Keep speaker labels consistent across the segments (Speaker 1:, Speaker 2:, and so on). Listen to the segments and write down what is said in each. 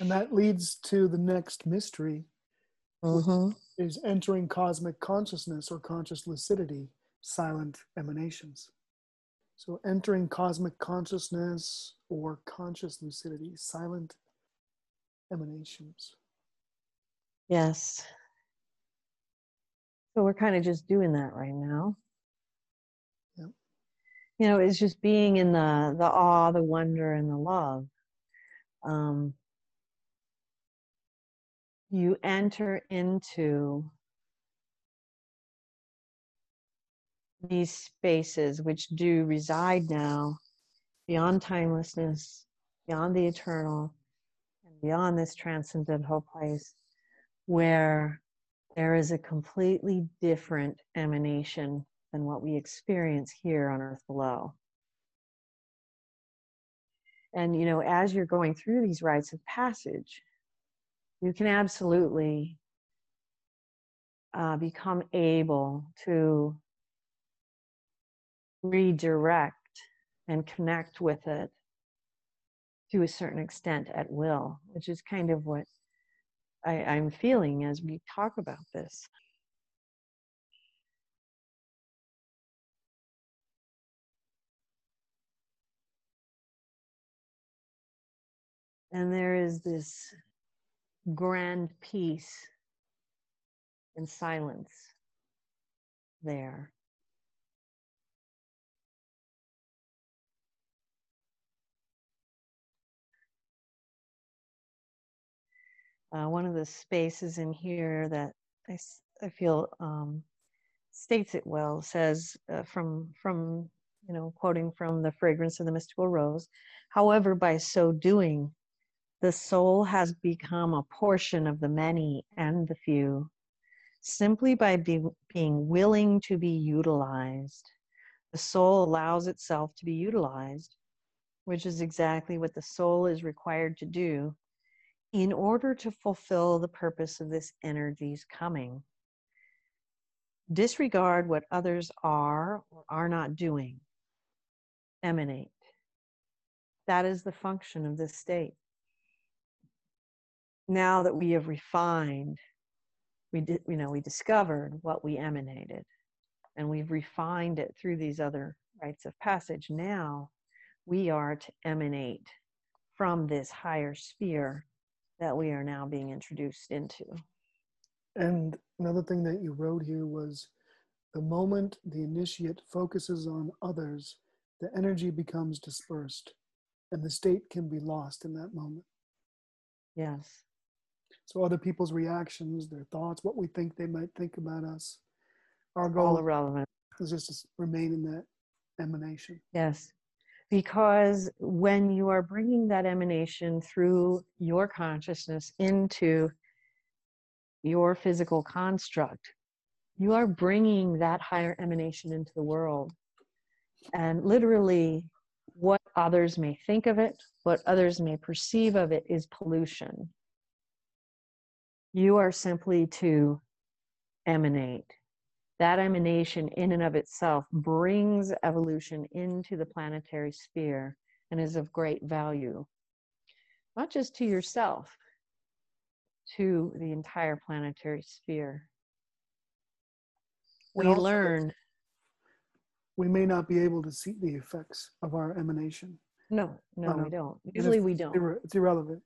Speaker 1: And that leads to the next mystery,
Speaker 2: Mm-hmm.
Speaker 1: is entering cosmic consciousness or conscious lucidity, silent emanations. So, entering cosmic consciousness or conscious lucidity, silent emanations.
Speaker 2: Yes. So we're kind of just doing that right now.
Speaker 1: Yep.
Speaker 2: You know, it's just being in the the awe, the wonder, and the love. Um, you enter into these spaces which do reside now beyond timelessness, beyond the eternal, and beyond this transcendental place where there is a completely different emanation than what we experience here on earth below. And you know, as you're going through these rites of passage, you can absolutely uh, become able to redirect and connect with it to a certain extent at will, which is kind of what I, I'm feeling as we talk about this. And there is this grand peace and silence there. Uh, one of the spaces in here that I, I feel um, states it well says uh, from from you know quoting from the fragrance of the mystical rose however by so doing the soul has become a portion of the many and the few simply by be, being willing to be utilized. The soul allows itself to be utilized which is exactly what the soul is required to do in order to fulfill the purpose of this energy's coming. Disregard what others are or are not doing. Emanate. That is the function of this state. Now that we have refined, we did, you know, we discovered what we emanated, and we've refined it through these other rites of passage. Now we are to emanate from this higher sphere that we are now being introduced into.
Speaker 1: And another thing that you wrote here was the moment the initiate focuses on others, the energy becomes dispersed and the state can be lost in that moment.
Speaker 2: Yes.
Speaker 1: So, other people's reactions, their thoughts, what we think they might think about us, our goal All
Speaker 2: irrelevant.
Speaker 1: is just to remain in that emanation.
Speaker 2: Yes. Because when you are bringing that emanation through your consciousness into your physical construct, you are bringing that higher emanation into the world. And literally, what others may think of it, what others may perceive of it, is pollution. You are simply to emanate. That emanation, in and of itself, brings evolution into the planetary sphere and is of great value, not just to yourself, to the entire planetary sphere. We
Speaker 1: also
Speaker 2: learn,
Speaker 1: We may not be able to see the effects of our emanation.
Speaker 2: no, no,
Speaker 1: no.
Speaker 2: we don't. Usually we don't.
Speaker 1: It's irrelevant.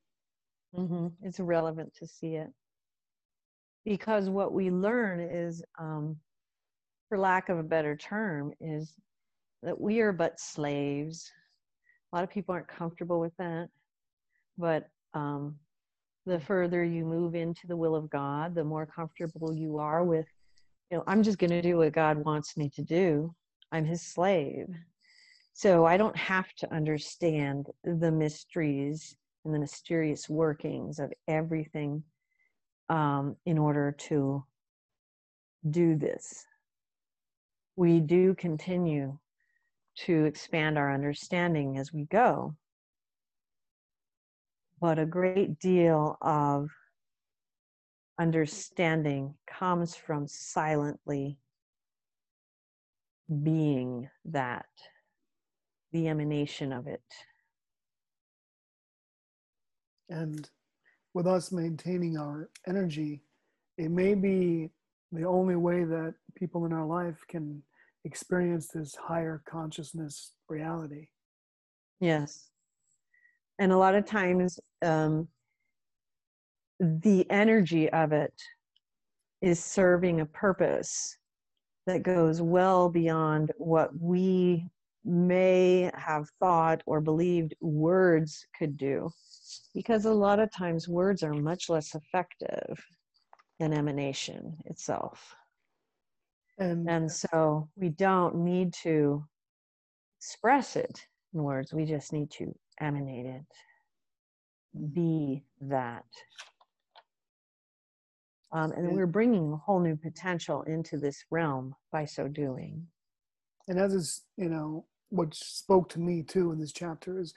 Speaker 2: hmm It's irrelevant to see it. Because what we learn is, um, for lack of a better term, is that we are but slaves. A lot of people aren't comfortable with that. But um, the further you move into the will of God, the more comfortable you are with, you know, I'm just going to do what God wants me to do. I'm his slave. So I don't have to understand the mysteries and the mysterious workings of everything um, in order to do this. We do continue to expand our understanding as we go. But a great deal of understanding comes from silently being that, the emanation of it.
Speaker 1: And with us maintaining our energy, it may be the only way that people in our life can experience this higher consciousness reality.
Speaker 2: Yes. And a lot of times, um, the energy of it is serving a purpose that goes well beyond what we may have thought or believed words could do. Because a lot of times, words are much less effective than emanation itself.
Speaker 1: And,
Speaker 2: and so we don't need to express it in words, we just need to emanate it, be that. Um, and we're bringing a whole new potential into this realm by so doing.
Speaker 1: And as is, you know, what spoke to me too in this chapter is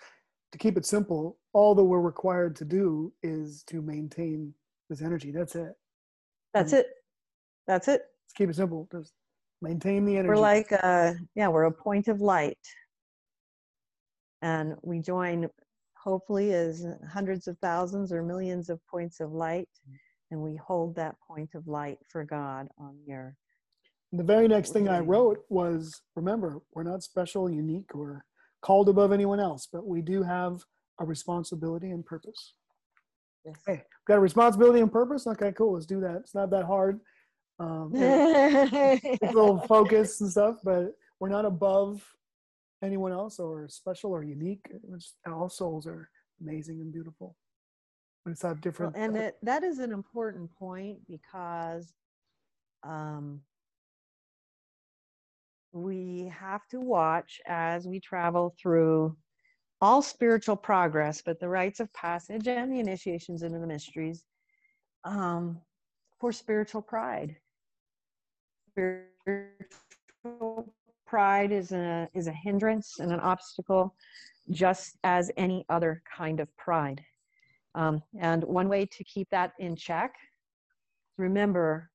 Speaker 1: to keep it simple, all that we're required to do is to maintain this energy. That's it.
Speaker 2: That's it. That's it.
Speaker 1: Let's keep it simple. Just maintain the energy.
Speaker 2: We're like, uh, yeah, we're a point of light. And we join, hopefully, as hundreds of thousands or millions of points of light. And we hold that point of light for God on the earth.
Speaker 1: The very next thing I wrote was remember, we're not special, unique, or called above anyone else, but we do have a responsibility and purpose. Yes. Hey, got a responsibility and purpose. Okay, cool. Let's do that. It's not that hard. Um, it's a little focus and stuff, but we're not above anyone else or special or unique. It's, all souls are amazing and beautiful. We just have different.
Speaker 2: Well, and it, that is an important point because um, we have to watch as we travel through all spiritual progress, but the rites of passage and the initiations into the mysteries um, for spiritual pride. Spiritual pride is a is a hindrance and an obstacle, just as any other kind of pride. Um, and one way to keep that in check, remember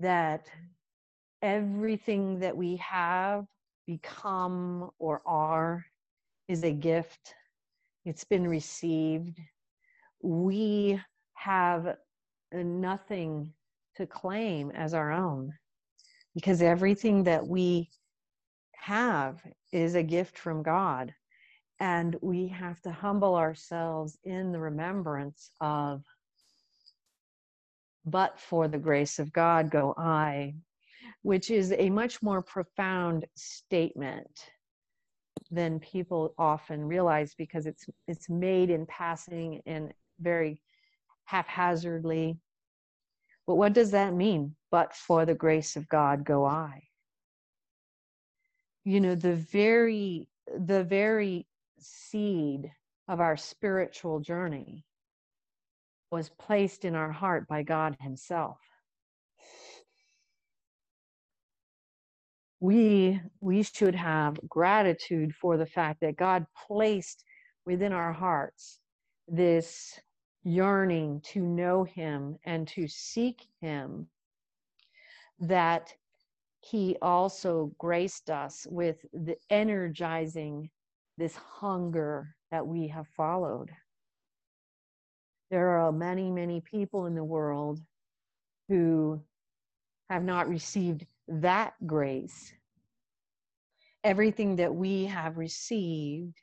Speaker 2: that everything that we have, become, or are is a gift, it's been received. We have nothing to claim as our own because everything that we have is a gift from God. And we have to humble ourselves in the remembrance of, but for the grace of God go I, which is a much more profound statement than people often realize because it's it's made in passing and very haphazardly. But what does that mean? But for the grace of God go I. You know, the very the very seed of our spiritual journey was placed in our heart by God Himself. we we should have gratitude for the fact that God placed within our hearts this yearning to know him and to seek him that he also graced us with the energizing this hunger that we have followed. There are many many people in the world who have not received that grace, everything that we have received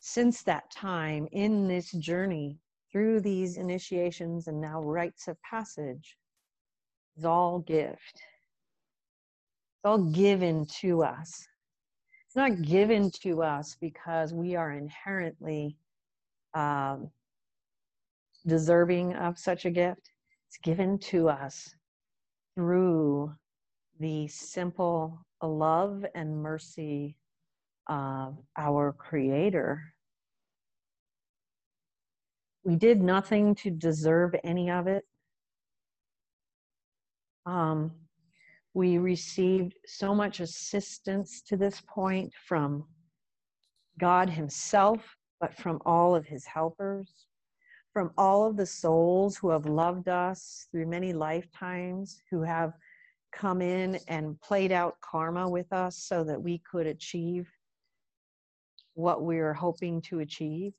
Speaker 2: since that time in this journey through these initiations and now rites of passage is all gift. It's all given to us. It's not given to us because we are inherently um, deserving of such a gift. It's given to us through the simple love and mercy of our Creator. We did nothing to deserve any of it. Um, We received so much assistance to this point from God Himself, but from all of His helpers, from all of the souls who have loved us through many lifetimes, who have come in and played out karma with us so that we could achieve what we are hoping to achieve.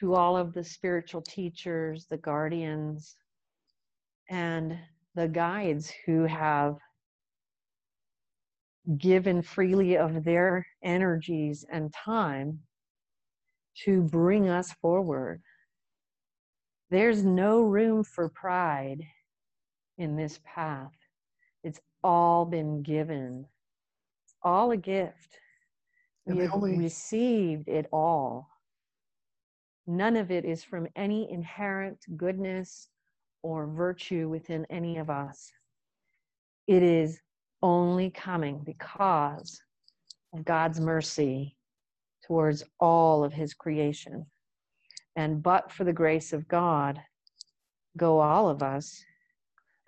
Speaker 2: To all of the spiritual teachers, the guardians, and the guides who have given freely of their energies and time to bring us forward. There's no room for pride in this path. It's all been given. It's all a gift.
Speaker 1: And
Speaker 2: have
Speaker 1: only-
Speaker 2: received it all. None of it is from any inherent goodness or virtue within any of us. It is only coming because of God's mercy towards all of his creation. And but for the grace of God, go all of us,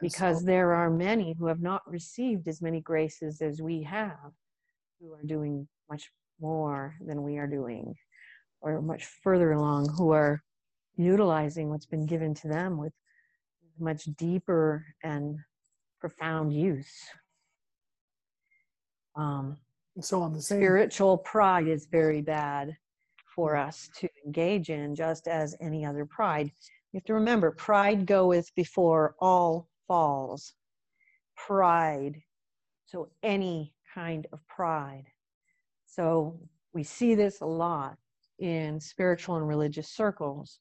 Speaker 2: because
Speaker 1: so-
Speaker 2: there are many who have not received as many graces as we have, who are doing much more than we are doing, or much further along, who are utilizing what's been given to them with much deeper and profound use. Um,
Speaker 1: so on the same
Speaker 2: spiritual pride is very bad for us to engage in, just as any other pride. You have to remember, pride goeth before all falls. Pride, so any kind of pride. So we see this a lot in spiritual and religious circles.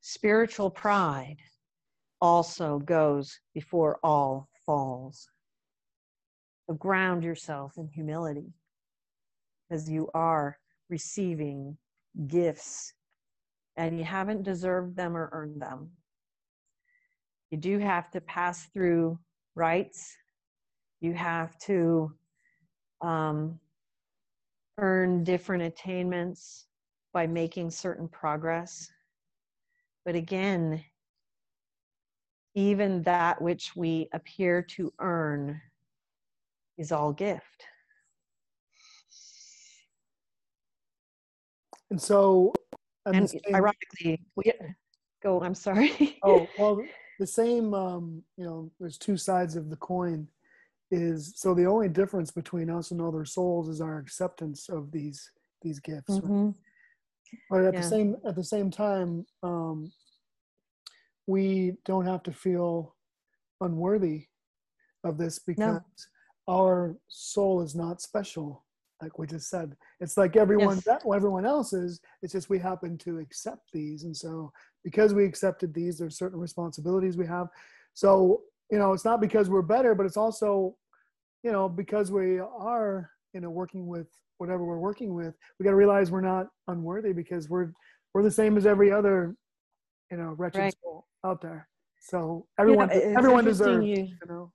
Speaker 2: Spiritual pride also goes before all falls. So ground yourself in humility because you are receiving gifts and you haven't deserved them or earned them. You do have to pass through rites, you have to um, earn different attainments by making certain progress. But again, even that which we appear to earn is all gift.
Speaker 1: and so and
Speaker 2: and
Speaker 1: same-
Speaker 2: ironically, we go. I'm sorry.
Speaker 1: oh well the same um you know there's two sides of the coin is so the only difference between us and other souls is our acceptance of these these gifts right? But at
Speaker 2: Yeah.
Speaker 1: the same at the same time um we don't have to feel unworthy of this because our soul is not special like we just said. It's like everyone
Speaker 2: Yes.
Speaker 1: that everyone else is. It's just we happen to accept these. And so because we accepted these there's certain responsibilities we have. So you know it's not because we're better but it's also you know because we are you know working with whatever we're working with we got to realize we're not unworthy because we're we're the same as every other you know wretched
Speaker 2: Right.
Speaker 1: soul out there so everyone everyone deserves
Speaker 2: you-
Speaker 1: you know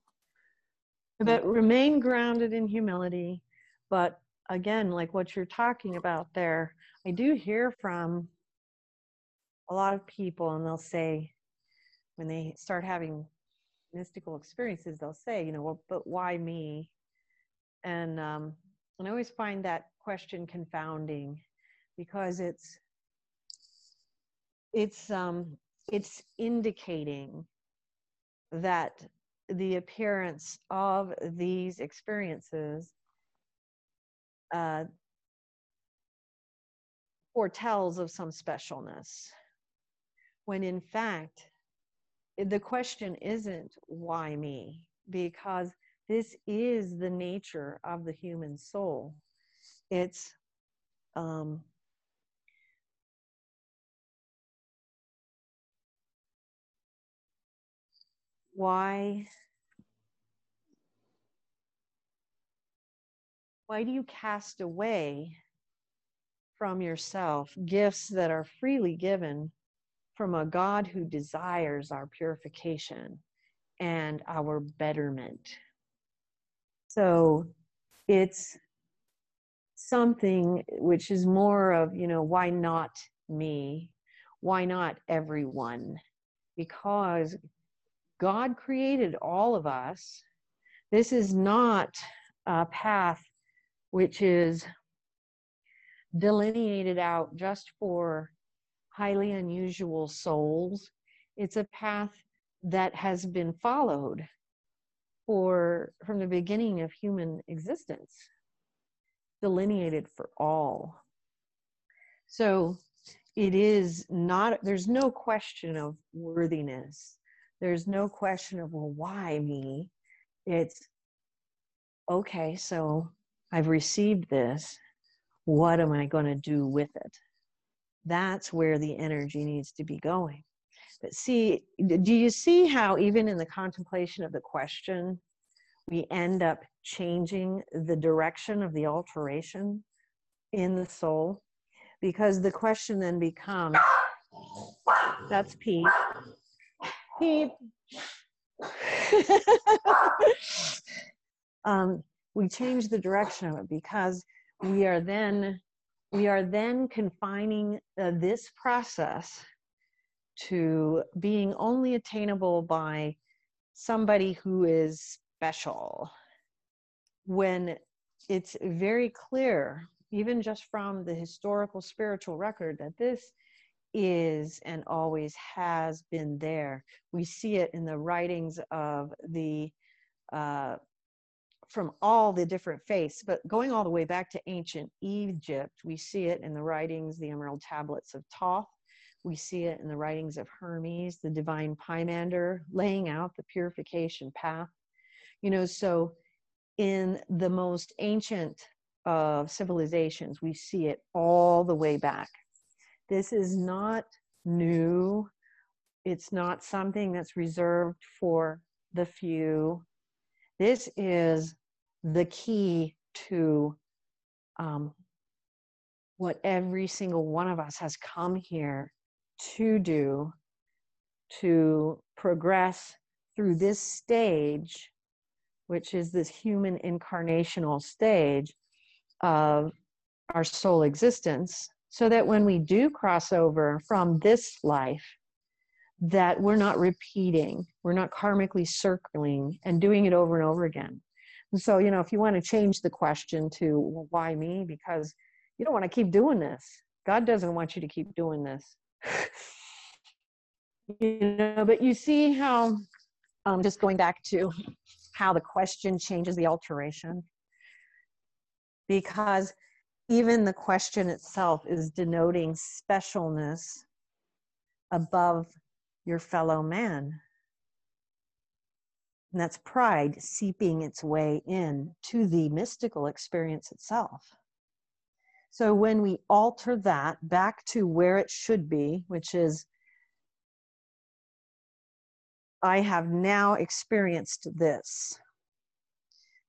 Speaker 2: But remain grounded in humility. But again, like what you're talking about there, I do hear from a lot of people, and they'll say, when they start having mystical experiences, they'll say, you know, well, but why me? And um, and I always find that question confounding because it's it's um it's indicating that the appearance of these experiences uh, foretells of some specialness. When in fact the question isn't why me? Because this is the nature of the human soul it's um, why why do you cast away from yourself gifts that are freely given from a God who desires our purification and our betterment? So it's something which is more of, you know, why not me? Why not everyone? Because God created all of us. This is not a path which is delineated out just for highly unusual souls. It's a path that has been followed for from the beginning of human existence, delineated for all. So it is not, there's no question of worthiness. There's no question of, well, why me? It's okay, so I've received this. What am I going to do with it? That's where the energy needs to be going. But see, do you see how even in the contemplation of the question, we end up changing the direction of the alteration in the soul? Because the question then becomes that's Pete. Pete. um, we change the direction of it because we are then we are then confining uh, this process to being only attainable by somebody who is special when it's very clear even just from the historical spiritual record that this is and always has been there we see it in the writings of the uh, from all the different faiths, but going all the way back to ancient Egypt, we see it in the writings, the Emerald Tablets of Thoth. We see it in the writings of Hermes, the divine Pymander, laying out the purification path. You know, so in the most ancient of civilizations, we see it all the way back. This is not new. It's not something that's reserved for the few. This is the key to um, what every single one of us has come here to do to progress through this stage, which is this human incarnational stage of our soul existence, so that when we do cross over from this life, that we're not repeating, we're not karmically circling and doing it over and over again. And so, you know, if you want to change the question to well, why me, because you don't want to keep doing this. God doesn't want you to keep doing this. You know, but you see how, um, just going back to how the question changes the alteration. Because even the question itself is denoting specialness above your fellow man. And that's pride seeping its way in to the mystical experience itself. So when we alter that back to where it should be, which is, I have now experienced this.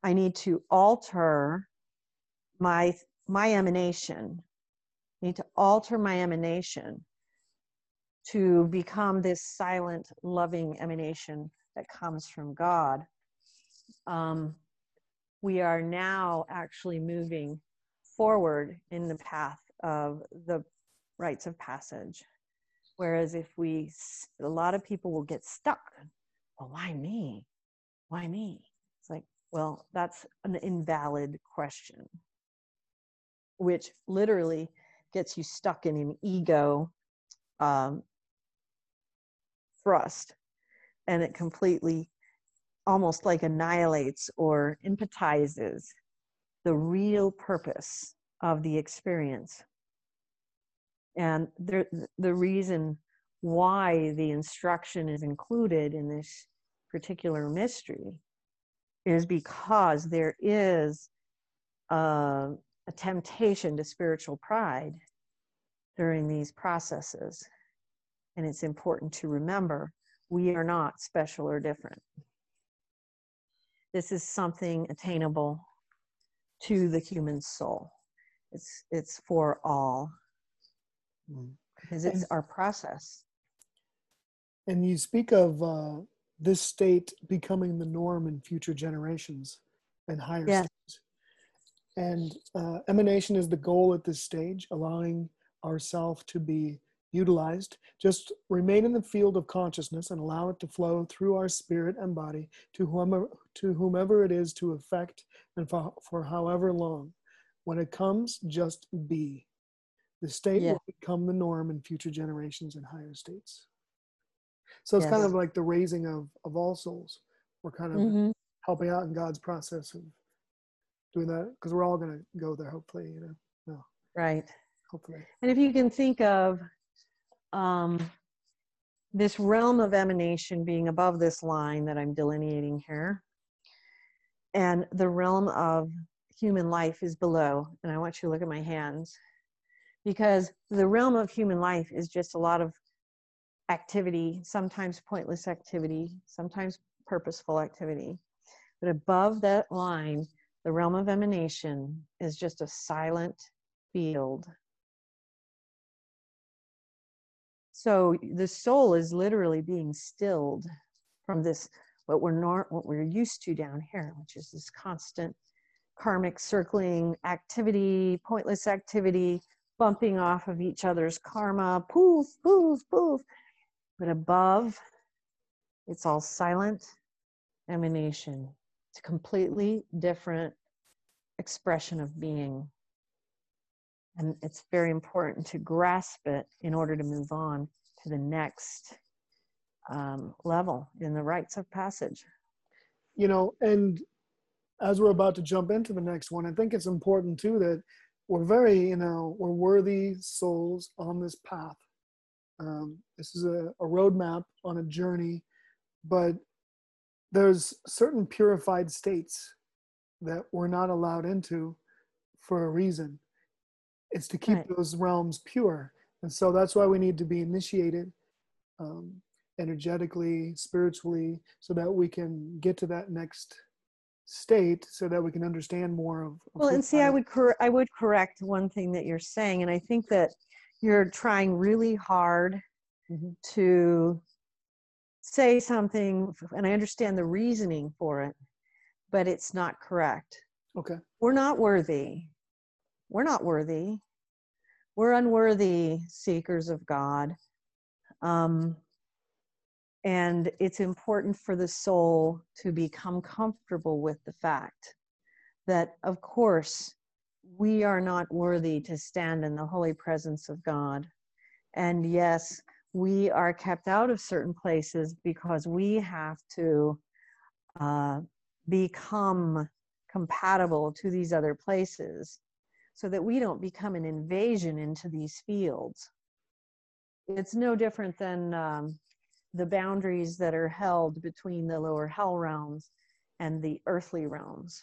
Speaker 2: I need to alter my my emanation. I need to alter my emanation to become this silent, loving emanation that comes from God, um, we are now actually moving forward in the path of the rites of passage. Whereas if we, a lot of people will get stuck. Well, why me? Why me? It's like, well, that's an invalid question, which literally gets you stuck in an ego um, thrust and it completely almost like annihilates or empathizes the real purpose of the experience. And the, the reason why the instruction is included in this particular mystery is because there is a, a temptation to spiritual pride during these processes. And it's important to remember we are not special or different. This is something attainable to the human soul. It's it's for all. Because it's and, our process.
Speaker 1: And you speak of uh, this state becoming the norm in future generations and higher yeah. states. And uh, emanation is the goal at this stage, allowing ourself to be utilized. Just remain in the field of consciousness and allow it to flow through our spirit and body to whomever, to whomever it is to affect and for, for however long. When it comes, just be. The state
Speaker 2: Yeah.
Speaker 1: will become the norm in future generations and higher states. So it's kind of like the raising of, of all souls. We're kind of
Speaker 2: Mhm.
Speaker 1: helping out in God's process of doing that because we're all going to go there, hopefully, you know,
Speaker 2: Right.
Speaker 1: hopefully.
Speaker 2: And if you can think of um, this realm of emanation being above this line that I'm delineating here, and the realm of human life is below, and I want you to look at my hands, because the realm of human life is just a lot of activity, sometimes pointless activity, sometimes purposeful activity. But above that line, the realm of emanation is just a silent field so the soul is literally being stilled from this what we're nor- what we're used to down here which is this constant karmic circling activity pointless activity bumping off of each other's karma poof poof poof. But above it's all silent emanation. It's a completely different expression of being. And it's very important to grasp it in order to move on to the next um, level in the rites of passage.
Speaker 1: You know, and as we're about to jump into the next one, I think it's important too that we're very, you know, we're worthy souls on this path. Um, this is a, a roadmap on a journey, but there's certain purified states that we're not allowed into for a reason. It's to keep
Speaker 2: Right.
Speaker 1: those realms pure. And so that's why we need to be initiated um, energetically, spiritually, so that we can get to that next state so that we can understand more of, of
Speaker 2: Well, and see, I would cor- I would correct one thing that you're saying, and I think that you're trying really hard
Speaker 1: Mhm.
Speaker 2: to say something, and I understand the reasoning for it, but it's not correct.
Speaker 1: okay
Speaker 2: we're not worthy. We're not worthy. We're unworthy seekers of God. Um, and it's important for the soul to become comfortable with the fact that, of course, we are not worthy to stand in the holy presence of God. And yes, we are kept out of certain places because we have to uh, become compatible to these other places so that we don't become an invasion into these fields. It's no different than um, the boundaries that are held between the lower hell realms and the earthly realms.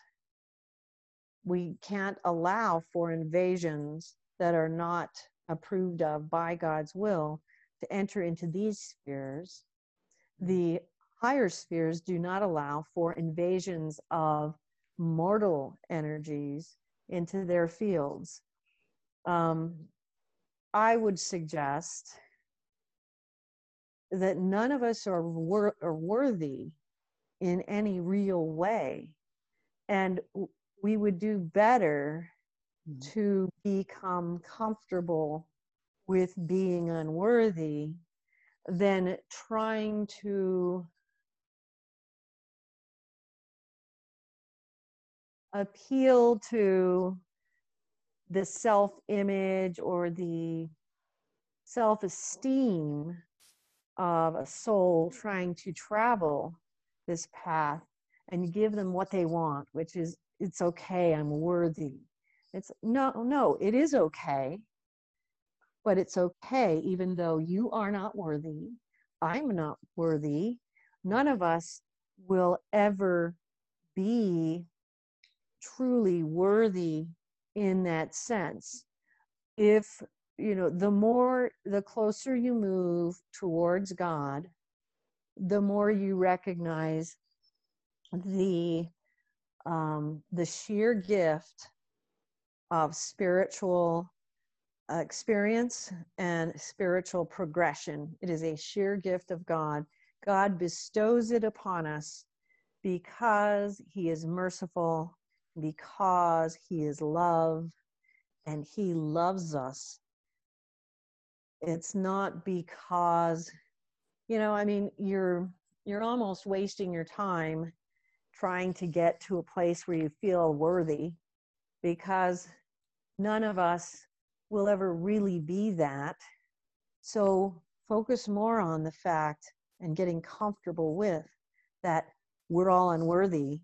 Speaker 2: We can't allow for invasions that are not approved of by God's will to enter into these spheres. The higher spheres do not allow for invasions of mortal energies into their fields. Um, I would suggest that none of us are, wor- are worthy in any real way. And we would do better
Speaker 1: Mhm.
Speaker 2: to become comfortable with being unworthy than trying to appeal to the self image or the self esteem of a soul trying to travel this path and give them what they want, which is it's okay, I'm worthy. It's no, no, it is okay, but it's okay even though you are not worthy. I'm not worthy. None of us will ever be truly worthy in that sense. If, you know, the more, the closer you move towards God, the more you recognize the um, the sheer gift of spiritual experience and spiritual progression. It is a sheer gift of God. God bestows it upon us because He is merciful, because He is love, and He loves us it's not because you know i mean you're you're almost wasting your time trying to get to a place where you feel worthy because none of us will ever really be that. So focus more on the fact and getting comfortable with that we're all unworthy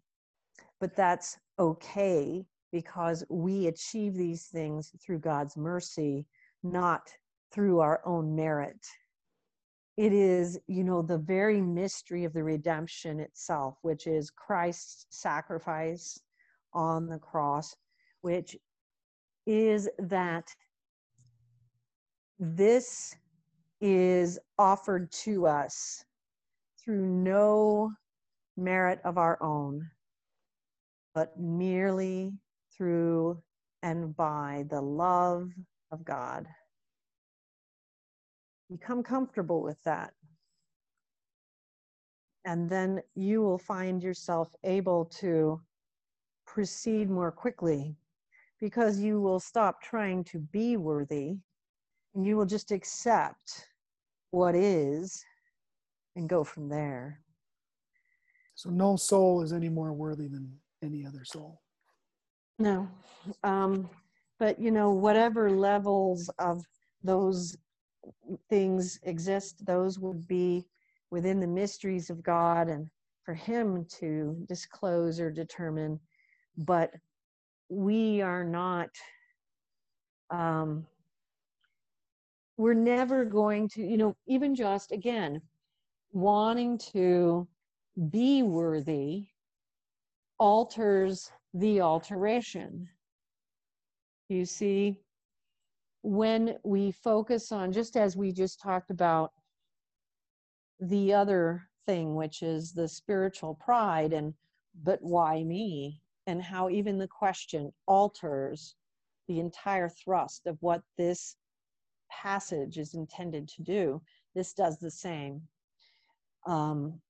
Speaker 2: but that's okay because we achieve these things through God's mercy, not through our own merit. It is, you know, the very mystery of the redemption itself, which is Christ's sacrifice on the cross, which is that this is offered to us through no merit of our own, but merely through and by the love of God. Become comfortable with that. And then you will find yourself able to proceed more quickly because you will stop trying to be worthy and you will just accept what is and go from there.
Speaker 1: So, no soul is any more worthy than any other soul.
Speaker 2: No. Um, but, you know, whatever levels of those things exist, those would be within the mysteries of God and for Him to disclose or determine. But we are not, um, we're never going to, you know, even just again, wanting to be worthy alters the alteration. You see, when we focus on, just as we just talked about the other thing, which is the spiritual pride, and but why me? And how even the question alters the entire thrust of what this passage is intended to do. This does the same. Um,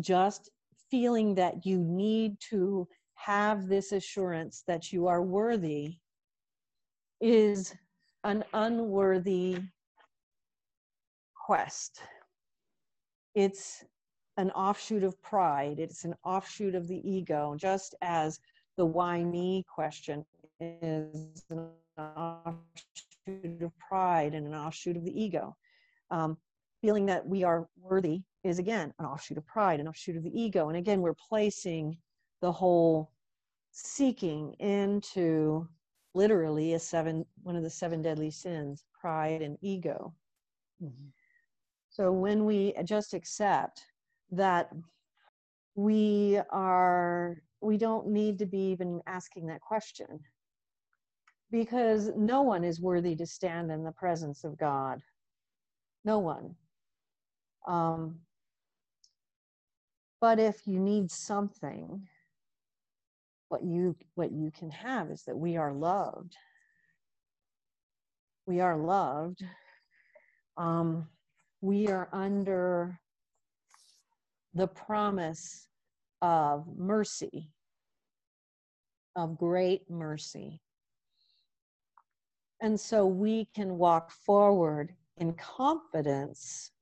Speaker 2: just feeling that you need to have this assurance that you are worthy is an unworthy quest. It's an offshoot of pride, it's an offshoot of the ego, just as the why me question is an offshoot of pride and an offshoot of the ego. Um, feeling that we are worthy is again an offshoot of pride, an offshoot of the ego. And again, we're placing the whole seeking into literally a seven one of the seven deadly sins, pride and ego. Mm-hmm. So when we just accept that we are we don't need to be even asking that question because no one is worthy to stand in the presence of God. No one. Um, but if you need something, what you what you can have is that we are loved. We are loved. Um, we are under the promise of mercy, of great mercy. And so we can walk forward in confidence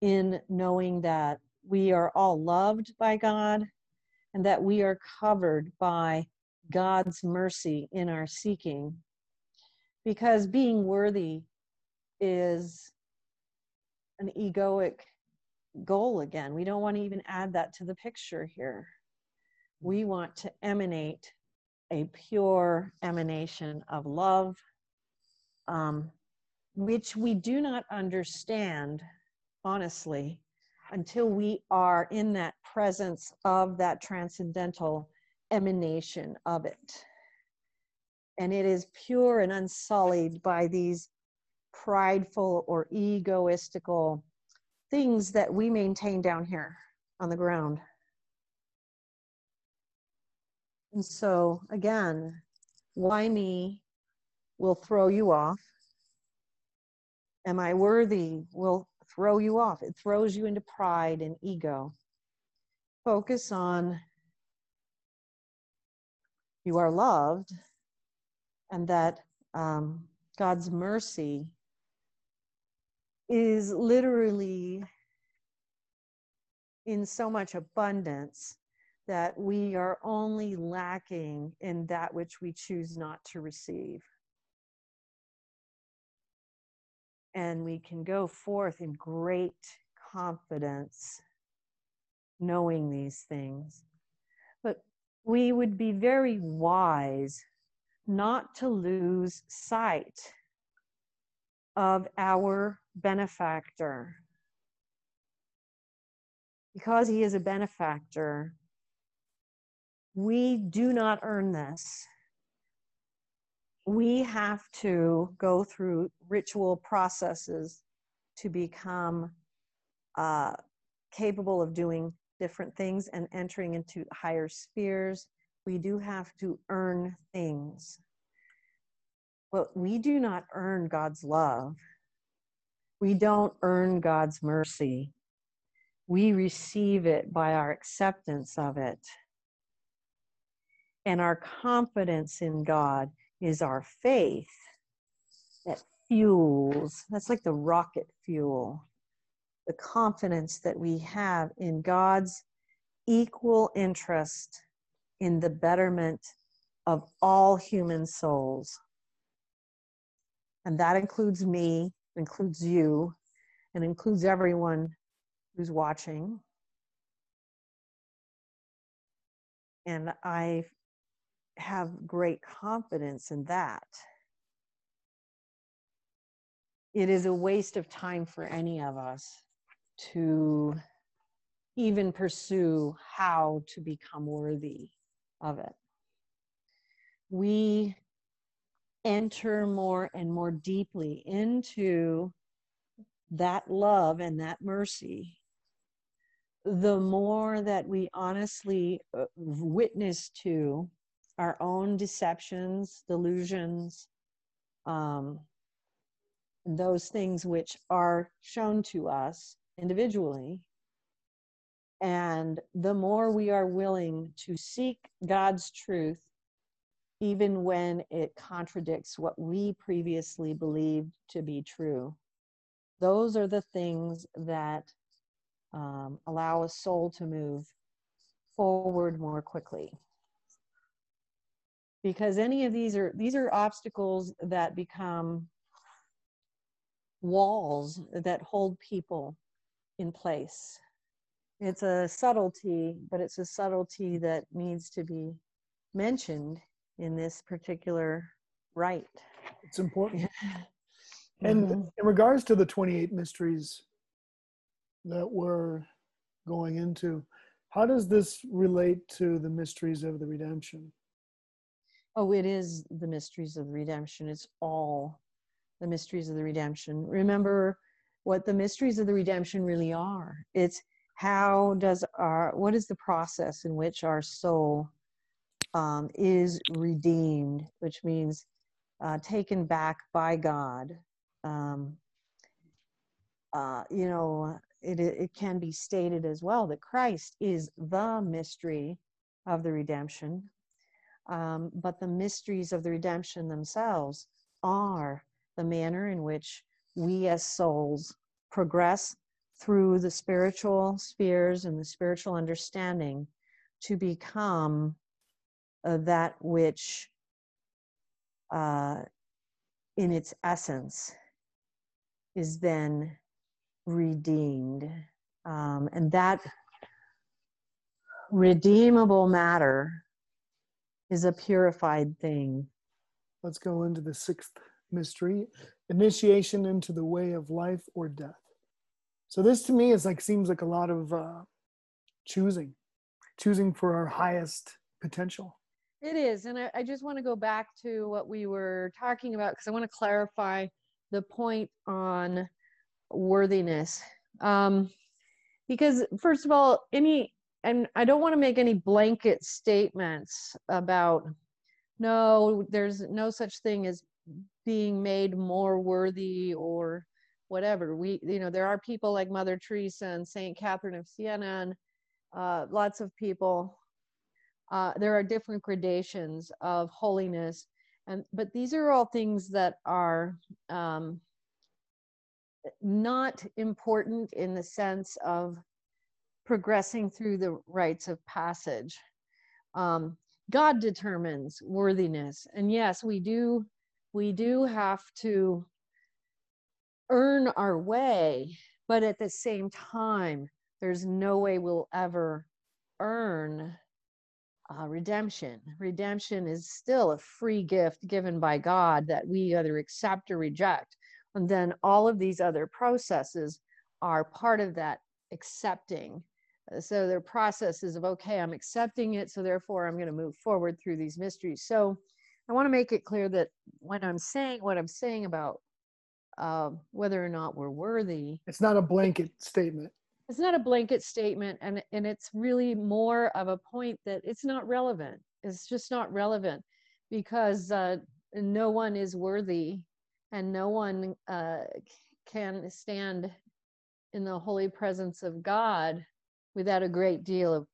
Speaker 2: in knowing that we are all loved by God and that we are covered by God's mercy in our seeking. Because being worthy is an egoic goal again. We don't want to even add that to the picture here. We want to emanate a pure emanation of love, um, which we do not understand, honestly, until we are in that presence of that transcendental emanation of it. And it is pure and unsullied by these prideful or egoistical things that we maintain down here on the ground. And so, again, why me will throw you off. Am I worthy will throw you off. It throws you into pride and ego. Focus on you are loved and that um, God's mercy is literally in so much abundance that we are only lacking in that which we choose not to receive. And we can go forth in great confidence knowing these things. But we would be very wise not to lose sight of our benefactor. Because he is a benefactor, we do not earn this. We have to go through ritual processes to become uh, capable of doing different things and entering into higher spheres. We do have to earn things. But we do not earn God's love. We don't earn God's mercy. We receive it by our acceptance of it. And our confidence in God is our faith that fuels, that's like the rocket fuel the confidence that we have in God's equal interest in the betterment of all human souls. And that includes me, includes you, and includes everyone who's watching. And I have great confidence in that. It is a waste of time for any of us to even pursue how to become worthy of it. We enter more and more deeply into that love and that mercy, the more that we honestly uh, witness to our own deceptions, delusions, um, those things which are shown to us individually. And the more we are willing to seek God's truth, even when it contradicts what we previously believed to be true, those are the things that um, allow a soul to move forward more quickly because any of these are these are obstacles that become walls that hold people in place. It's a subtlety, but it's a subtlety that needs to be mentioned in this particular rite.
Speaker 1: It's important. and mm-hmm. in regards to the 28 mysteries that we're going into, how does this relate to the mysteries of the redemption?
Speaker 2: Oh, it is the mysteries of redemption. It's all the mysteries of the redemption. Remember, what the mysteries of the redemption really are. It's how does our, what is the process in which our soul um, is redeemed, which means uh, taken back by God. Um, uh, you know, it, it can be stated as well that Christ is the mystery of the redemption, um, but the mysteries of the redemption themselves are the manner in which we as souls progress through the spiritual spheres and the spiritual understanding to become uh, that which, uh, in its essence, is then redeemed. Um, and that redeemable matter is a purified thing.
Speaker 1: Let's go into the sixth mystery initiation into the way of life or death. So this to me is like seems like a lot of uh, choosing, choosing for our highest potential.
Speaker 2: It is, and I, I just want to go back to what we were talking about because I want to clarify the point on worthiness. Um, because first of all, any and I don't want to make any blanket statements about no, there's no such thing as being made more worthy or whatever. We, you know, there are people like Mother Teresa and Saint Catherine of Siena and uh, lots of people. Uh, there are different gradations of holiness, and but these are all things that are um, not important in the sense of progressing through the rites of passage um, god determines worthiness and yes we do we do have to earn our way but at the same time there's no way we'll ever earn uh, redemption. Redemption is still a free gift given by God that we either accept or reject. And then all of these other processes are part of that accepting. Uh, so they're processes of, okay, I'm accepting it. So therefore, I'm going to move forward through these mysteries. So I want to make it clear that when I'm saying what I'm saying about uh, whether or not we're worthy,
Speaker 1: it's not a blanket statement
Speaker 2: it's not a blanket statement and and it's really more of a point that it's not relevant it's just not relevant because uh, no one is worthy and no one uh, can stand in the holy presence of god without a great deal of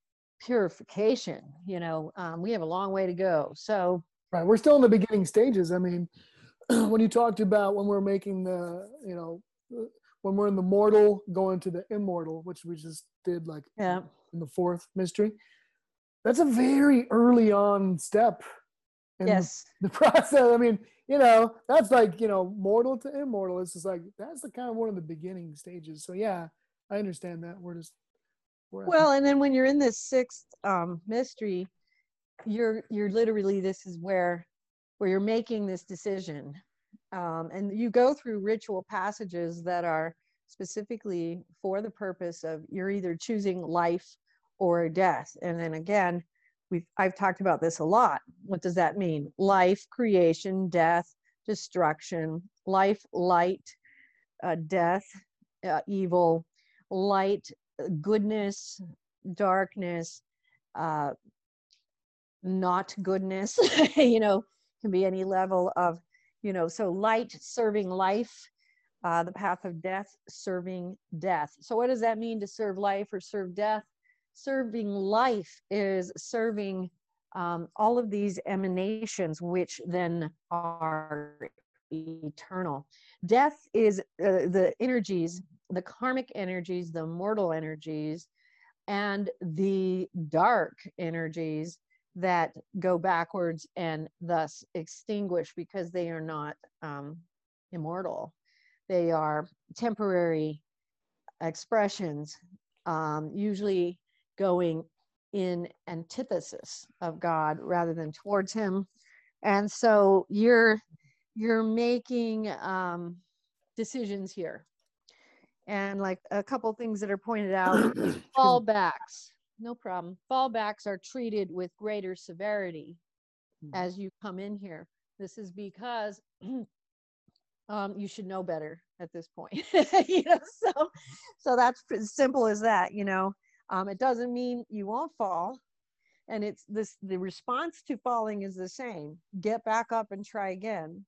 Speaker 2: purification you know um, we have a long way to go. So
Speaker 1: right we're still in the beginning stages. I mean when you talked about when we're making the you know when we're in the mortal going to the immortal which we just did like
Speaker 2: yeah.
Speaker 1: in the fourth mystery that's a very early on step
Speaker 2: in yes.
Speaker 1: the, the process. I mean you know that's like you know mortal to immortal. It's just like that's the kind of one of the beginning stages. So yeah i understand that. We're just
Speaker 2: well and then when you're in this sixth um mystery you're you're literally this is where where you're making this decision um, and you go through ritual passages that are specifically for the purpose of you're either choosing life or death. And then again, we've I've talked about this a lot. What does that mean? Life, creation, death, destruction, life, light, uh, death, uh, evil, light, goodness, darkness, uh, not goodness. you know, can be any level of you know so light serving life uh, the path of death serving death so what does that mean to serve life or serve death serving life is serving um, all of these emanations which then are eternal death is uh, the energies the karmic energies the mortal energies and the dark energies that go backwards and thus extinguish because they are not um, immortal. They are temporary expressions, um, usually going in antithesis of God rather than towards Him. And so you're you're making um, decisions here. And like a couple things that are pointed out, fallbacks no problem. Fallbacks are treated with greater severity mm-hmm. as you come in here. This is because um, you should know better at this point. you know, so so that's as simple as that. You know, um, it doesn't mean you won't fall, and it's this the response to falling is the same. Get back up and try again,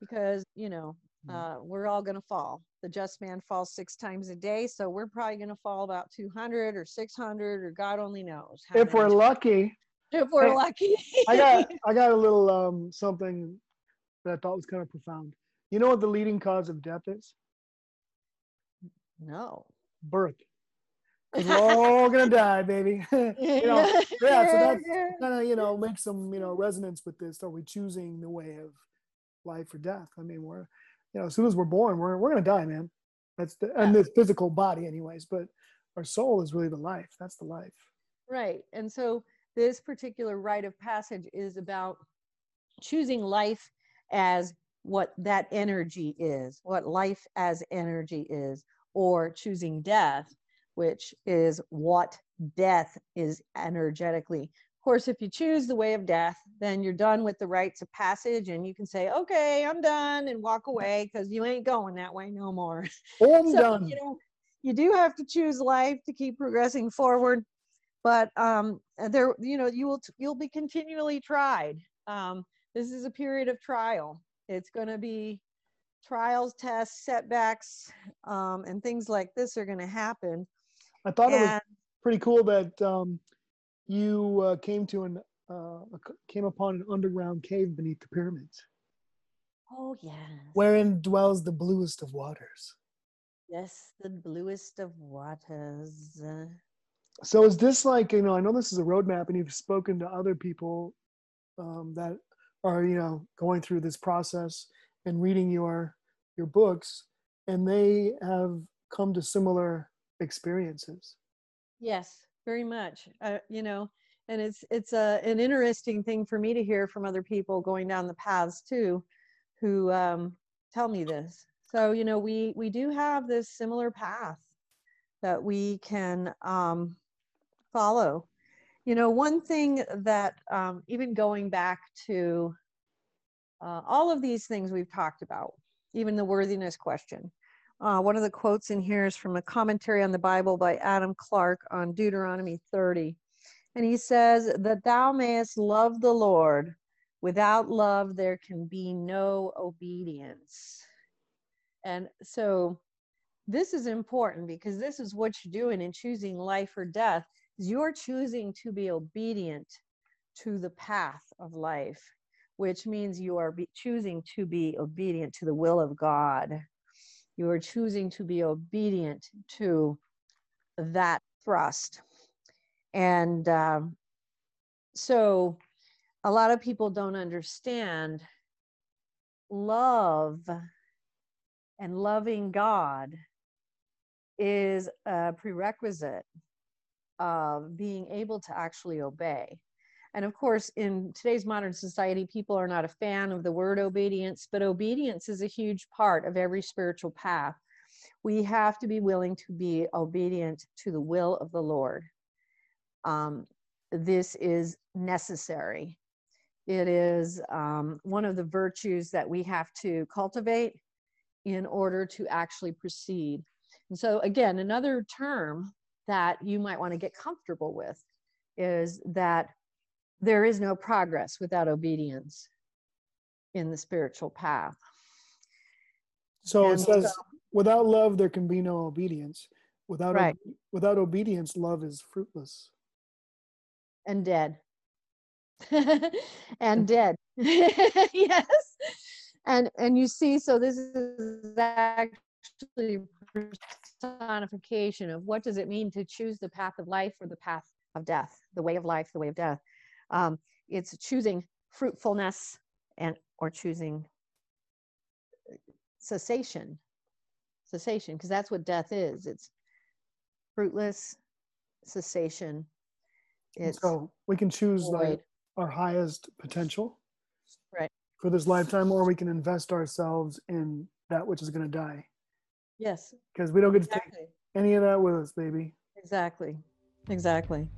Speaker 2: because you know mm. uh, we're all going to fall. The just man falls six times a day so we're probably going to fall about 200 or 600 or god only knows
Speaker 1: if we're lucky.
Speaker 2: If we're lucky.
Speaker 1: I got i got a little um something that i thought was kind of profound. You know what the leading cause of death is?
Speaker 2: No.
Speaker 1: Birth. We're all gonna die baby. You know yeah so that kind of you know makes some you know resonance with this are we choosing the way of life or death i mean we're you know, as soon as we're born, we're we're gonna die, man. That's the and the physical body, anyways. But our soul is really the life. That's the life.
Speaker 2: Right. And so this particular rite of passage is about choosing life as what that energy is, what life as energy is, or choosing death, which is what death is energetically course, if you choose the way of death, then you're done with the rites of passage and you can say, okay, I'm done and walk away because you ain't going that way no more.
Speaker 1: Oh, I'm so, done.
Speaker 2: You know, you do have to choose life to keep progressing forward, but um, there, you know, you will, you'll be continually tried. Um, this is a period of trial. It's going to be trials, tests, setbacks, um, and things like this are going to happen.
Speaker 1: I thought and, it was pretty cool that um, you uh, came to an uh, came upon an underground cave beneath the pyramids.
Speaker 2: Oh, yes.
Speaker 1: Wherein dwells the bluest of waters.
Speaker 2: Yes, the bluest of waters.
Speaker 1: So is this like, you know, I know this is a roadmap and you've spoken to other people um, that are, you know, going through this process and reading your your books and they have come to similar experiences.
Speaker 2: Yes, very much. Uh, you know, and it's it's a an interesting thing for me to hear from other people going down the paths too who um, tell me this. So you know, we we do have this similar path that we can um, follow. You know, one thing that um, even going back to uh, all of these things we've talked about, even the worthiness question. Uh, one of the quotes in here is from a commentary on the Bible by Adam Clarke on Deuteronomy 30. And he says, That thou mayest love the Lord Without love, there can be no obedience. And so this is important because this is what you're doing in choosing life or death is you're choosing to be obedient to the path of life which means you are choosing to be obedient to the will of god you are choosing to be obedient to that thrust and um, so a lot of people don't understand love and loving God is a prerequisite of being able to actually obey. And of course, in today's modern society, people are not a fan of the word obedience, but obedience is a huge part of every spiritual path. We have to be willing to be obedient to the will of the Lord. Um, this is necessary. It is um, one of the virtues that we have to cultivate in order to actually proceed. And so, again, another term that you might want to get comfortable with is that there is no progress without obedience in the spiritual path.
Speaker 1: So and it says, so, without love, there can be no obedience. Without, right. without obedience, love is fruitless
Speaker 2: and dead. and dead. yes. And and you see, so this is actually personification of what does it mean to choose the path of life or the path of death, the way of life, the way of death. Um, it's choosing fruitfulness and or choosing cessation cessation because that's what death is. It's fruitless cessation.
Speaker 1: It's so we can choose like our highest potential
Speaker 2: right.
Speaker 1: for this lifetime or we can invest ourselves in that which is going to die.
Speaker 2: Yes.
Speaker 1: Because we don't get exactly. to take any of that with us baby.
Speaker 2: Exactly. Exactly